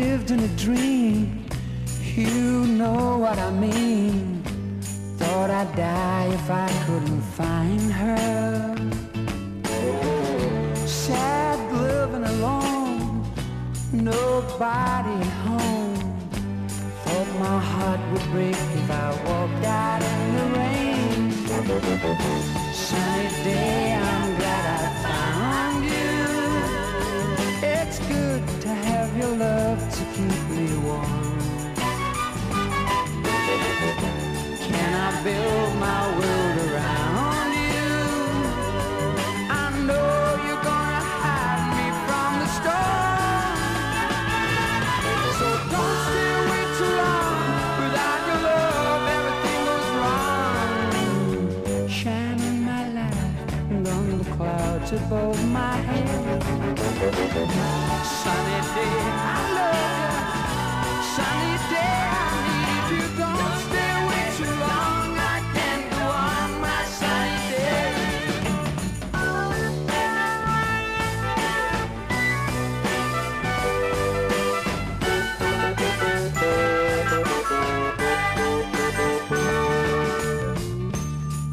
lived in a dream. You know what I mean. Thought I'd die if I couldn't find her. Sad living alone, nobody home. Thought my heart would break if I walked out in the rain. Sunny day, clouds above my head. Sunny day, I love you. Sunny day, I need you. Don't stay away too long. I can't go on my sunny day.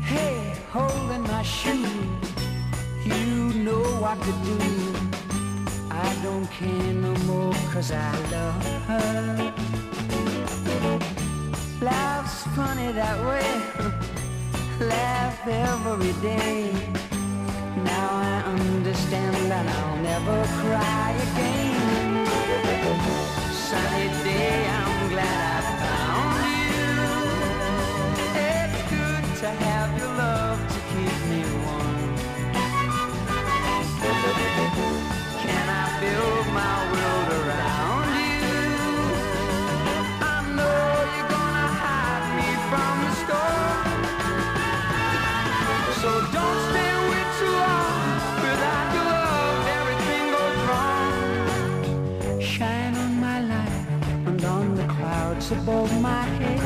Hey, holding my shoe, you know what to do. I don't care no more cause I love her. Life's funny that way, laugh every day. Now I understand that I'll never cry again. Above my head.